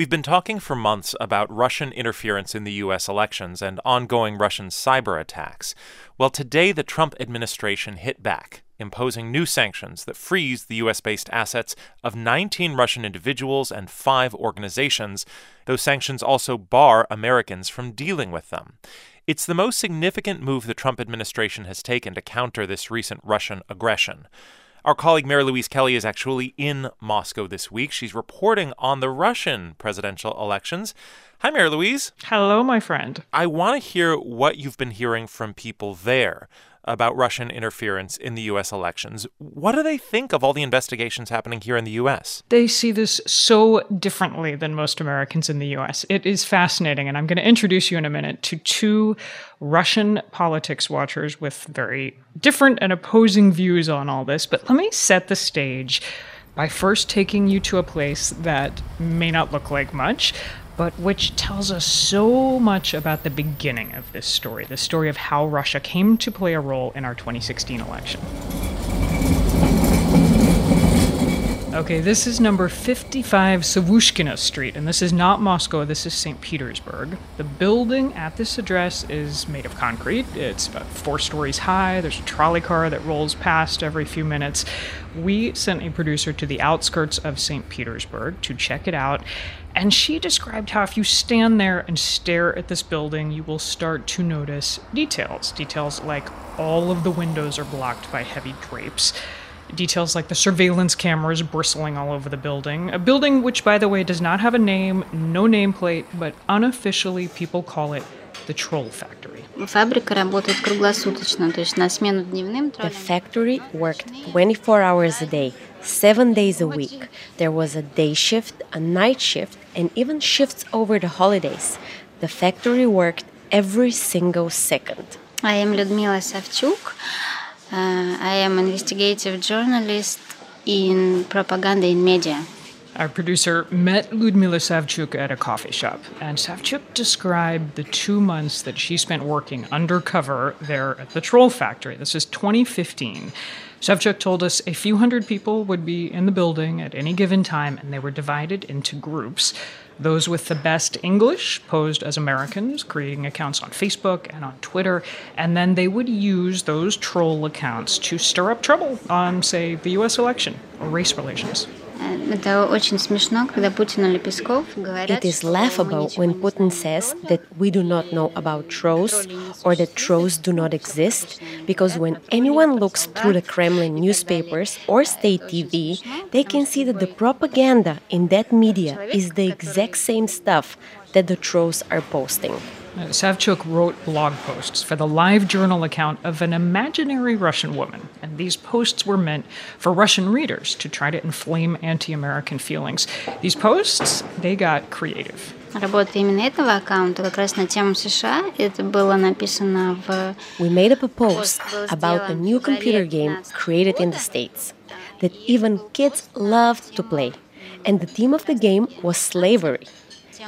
We've been talking for months about Russian interference in the U.S. elections and ongoing Russian cyber attacks. Well, today the Trump administration hit back, imposing new sanctions that freeze the U.S. based assets of 19 Russian individuals and five organizations. Those sanctions also bar Americans from dealing with them. It's the most significant move the Trump administration has taken to counter this recent Russian aggression. Our colleague Mary Louise Kelly is actually in Moscow this week. She's reporting on the Russian presidential elections. Hi, Mary Louise. Hello, my friend. I want to hear what you've been hearing from people there about Russian interference in the U.S. elections. What do they think of all the investigations happening here in the U.S.? They see this so differently than most Americans in the U.S. It is fascinating, and I'm going to introduce you in a minute to two Russian politics watchers with very different and opposing views on all this. But let me set the stage by first taking you to a place that may not look like much, but which tells us so much about the beginning of this story the story of how Russia came to play a role in our 2016 election. Okay, this is number 55 Savushkina Street, and this is not Moscow, this is St. Petersburg. The building at this address is made of concrete. It's about four stories high. There's a trolley car that rolls past every few minutes. We sent a producer to the outskirts of St. Petersburg to check it out, and she described how if you stand there and stare at this building, you will start to notice details. Details like all of the windows are blocked by heavy drapes. Details like the surveillance cameras bristling all over the building. A building which, by the way, does not have a name, no nameplate, but unofficially people call it the Troll Factory. The factory worked 24 hours a day, seven days a week. There was a day shift, a night shift, and even shifts over the holidays. The factory worked every single second. I am Lyudmila Savchuk. Uh, I am an investigative journalist in propaganda in media. Our producer met Lyudmila Savchuk at a coffee shop, and Savchuk described the two months that she spent working undercover there at the Troll Factory. This is 2015. Savchuk told us a few hundred people would be in the building at any given time, and they were divided into groups. Those with the best English posed as Americans, creating accounts on Facebook and on Twitter, and then they would use those troll accounts to stir up trouble on, say, the US election or race relations. It is laughable when Putin says that we do not know about trolls or that trolls do not exist, because when anyone looks through the Kremlin newspapers or state TV, they can see that the propaganda in that media is the exact same stuff that the trolls are posting. Savchuk wrote blog posts for the Live Journal account of an imaginary Russian woman, and these posts were meant for Russian readers to try to inflame anti-American feelings. These posts, they got creative. We made up a post about a new computer game created in the States that even kids loved to play. And the theme of the game was slavery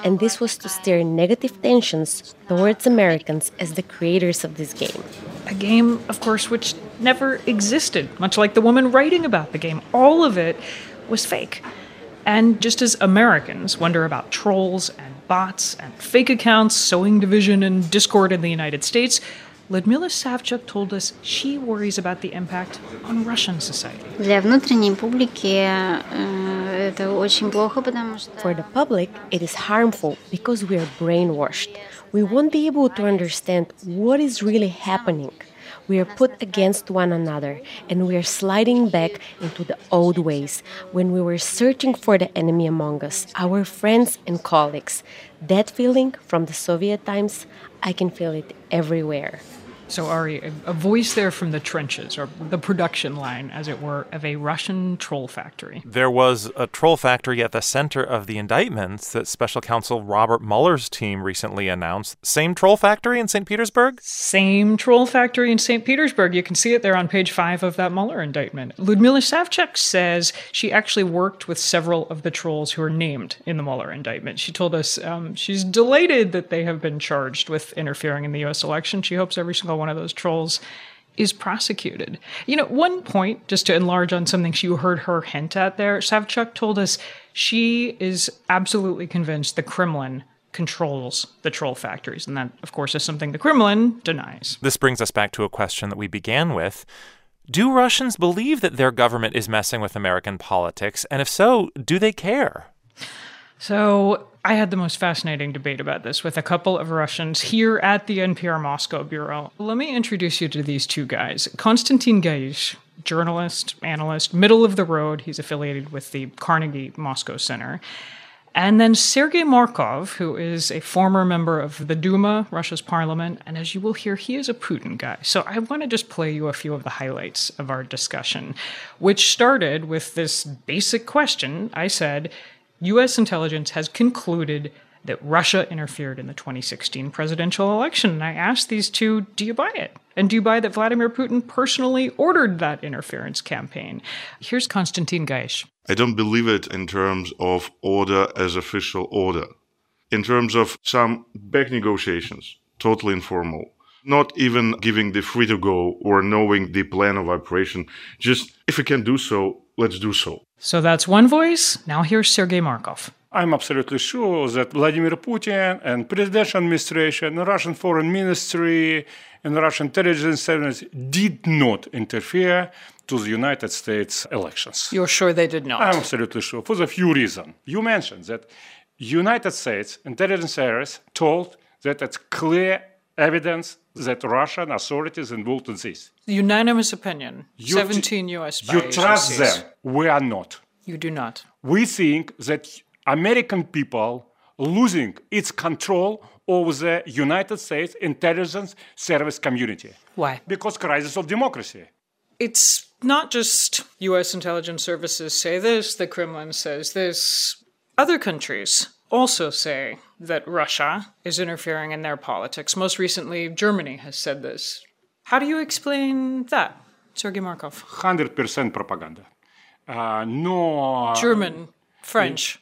and this was to stir negative tensions towards Americans as the creators of this game. A game, of course, which never existed, much like the woman writing about the game. All of it was fake. And just as Americans wonder about trolls and bots and fake accounts, sowing division and discord in the United States, Lyudmila Savchuk told us she worries about the impact on Russian society. For the public, it is harmful because we are brainwashed. We won't be able to understand what is really happening. We are put against one another and we are sliding back into the old ways when we were searching for the enemy among us, our friends and colleagues. That feeling from the Soviet times, I can feel it everywhere. So, Ari, a, a, voice there from the trenches, or the production line, as it were, of a Russian troll factory. There was a troll factory at the center of the indictments that Special Counsel Robert Mueller's team recently announced. Same troll factory in St. Petersburg? Same troll factory in St. Petersburg. You can see it there on page five of that Mueller indictment. Lyudmila Savchuk says she actually worked with several of the trolls who are named in the Mueller indictment. She told us um, she's delighted that they have been charged with interfering in the U.S. election. She hopes every single one of those trolls is prosecuted. You know, one point, just to enlarge on something you heard her hint at there, Savchuk told us She is absolutely convinced the Kremlin controls the troll factories. And that, of course, is something the Kremlin denies. This brings us back to a question that we began with. Do Russians believe that their government is messing with American politics? And if so, do they care? So, I had the most fascinating debate about this with a couple of Russians here at the NPR Moscow Bureau. Let me introduce you to these two guys. Konstantin Gaaze, journalist, analyst, middle of the road. He's affiliated with the Carnegie Moscow Center. And then Sergei Markov, who is a former member of the Duma, Russia's parliament. And as you will hear, he is a Putin guy. So I want to just play you a few of the highlights of our discussion, which started with this basic question. I said, U.S. intelligence has concluded that Russia interfered in the 2016 presidential election. And I asked these two, do you buy it? And do you buy that Vladimir Putin personally ordered that interference campaign? Here's Konstantin Gaaze. I don't believe it in terms of order as official order. In terms of some back negotiations, totally informal. Not even giving the free to go or knowing the plan of operation. Just if we can do so, let's do so. So that's one voice. Now here's Sergei Markov. I'm absolutely sure that Vladimir Putin and presidential administration, the Russian foreign ministry, and the Russian intelligence service did not interfere to the United States elections. You're sure they did not? I'm absolutely sure for the few reasons. You mentioned that United States intelligence service told that it's clear evidence that Russian authorities involved in this. Unanimous opinion. You 17 US You trust them. We are not. You do not. We think that American people losing its control over the United States intelligence service community. Why? Because crisis of democracy. It's not just US intelligence services say this, the Kremlin says this. Other countries also say that Russia is interfering in their politics. Most recently, Germany has said this. How do you explain that, Sergei Markov? 100% propaganda. Uh, no. German, French,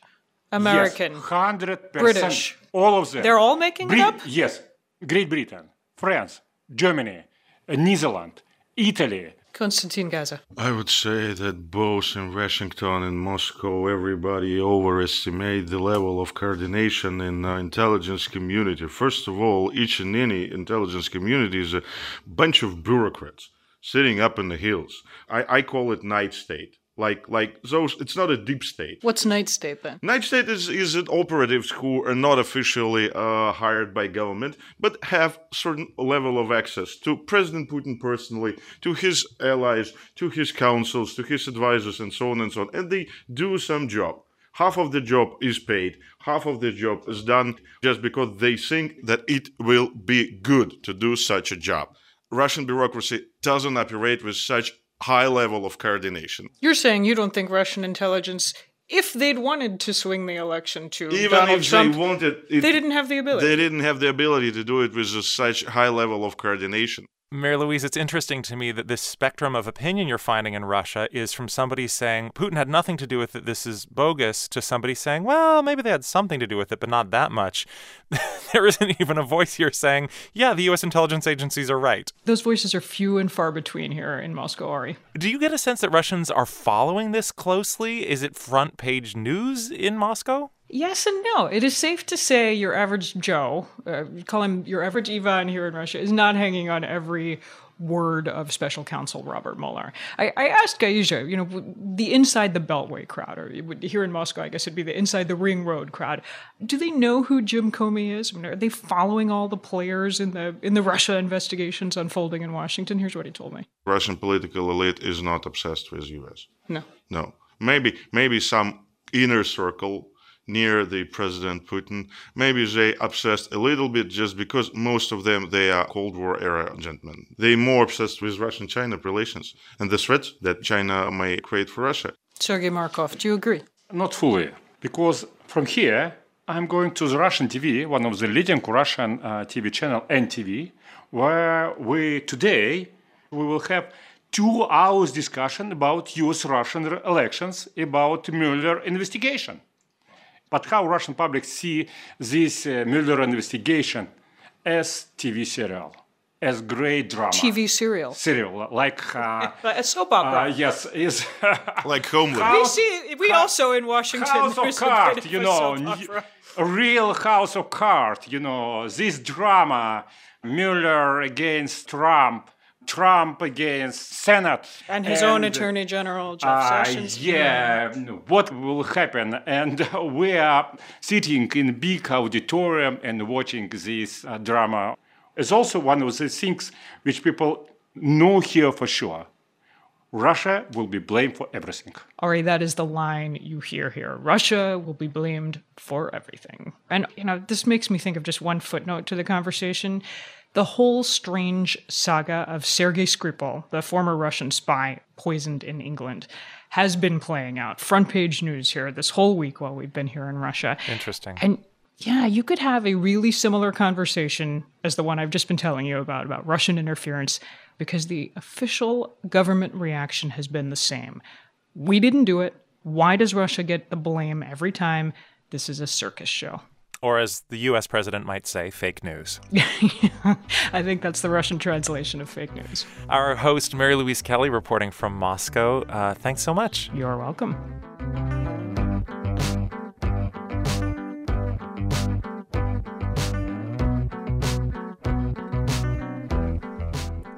American, Yes, 100%. British. All of them. They're all making it up? Yes. Great Britain, France, Germany, uh, New Zealand, Italy. Konstantin Gaaze. I would say that both in Washington and Moscow, everybody overestimate the level of coordination in the intelligence community. First of all, each and any intelligence community is a bunch of bureaucrats sitting up in the hills. I, I call it night state. Like, like those, it's not a deep state. What's night state then? Night state is, is an operatives who are not officially uh, hired by government, but have certain level of access to President Putin personally, to his allies, to his councils, to his advisors, and so on and so on. And they do some job. Half of the job is paid, half of the job is done just because they think that it will be good to do such a job. Russian bureaucracy doesn't operate with such high level of coordination. You're saying you don't think Russian intelligence, if they'd wanted to swing the election to Even Donald if Trump, they wanted, if they didn't have the ability. They didn't have the ability to do it with a such high level of coordination. Mary Louise, it's interesting to me that this spectrum of opinion you're finding in Russia is from somebody saying Putin had nothing to do with it, this is bogus, to somebody saying, well, maybe they had something to do with it, but not that much. there isn't even a voice here saying, yeah, the U.S. intelligence agencies are right. Those voices are few and far between here in Moscow, Ari. Do you get a sense that Russians are following this closely? Is it front page news in Moscow? Yes and no. It is safe to say your average Joe, uh, call him your average Ivan here in Russia, is not hanging on every word of special counsel Robert Mueller. I, I asked Gaaze, you know, the inside the Beltway crowd, or here in Moscow, I guess it'd be the inside the Ring Road crowd. Do they know who Jim Comey is? I mean, are they following all the players in the in the Russia investigations unfolding in Washington? Here's what he told me. Russian political elite is not obsessed with US. No. No. Maybe maybe some inner circle near the President Putin. Maybe they obsessed a little bit just because most of them they are Cold War era gentlemen. They more obsessed with Russian-China relations and the threats that China may create for Russia. Sergei Markov, do you agree? Not fully, because from here I'm going to the Russian TV, one of the leading Russian uh, TV channel NTV, where we today we will have two hours discussion about U.S.-Russian elections, about Mueller investigation. But how Russian public see this uh, Mueller investigation as TV serial? as great drama. TV serial. Serial, like. Uh, a soap opera. uh, yes, is. Like Homeland. How- we see, we also in Washington, House of there's a bit Cards, you know, n- a real House of Cards, you know, this drama, Mueller against Trump, Trump against Senate, And his own Attorney General, Jeff uh, Sessions. yeah, what will happen? And we are sitting in big auditorium and watching this uh, drama. It's also one of the things which people know here for sure. Russia will be blamed for everything. Ari, that is the line you hear here. Russia will be blamed for everything. And, you know, this makes me think of just one footnote to the conversation. The whole strange saga of Sergei Skripal, the former Russian spy poisoned in England, has been playing out. Front page news here this whole week while we've been here in Russia. Interesting. And yeah, you could have a really similar conversation as the one I've just been telling you about, about Russian interference, because the official government reaction has been the same. We didn't do it. Why does Russia get the blame every time? This is a circus show. Or, as the US president might say, fake news. I think that's the Russian translation of fake news. Our host, Mary Louise Kelly, reporting from Moscow. Uh, thanks so much. You're welcome.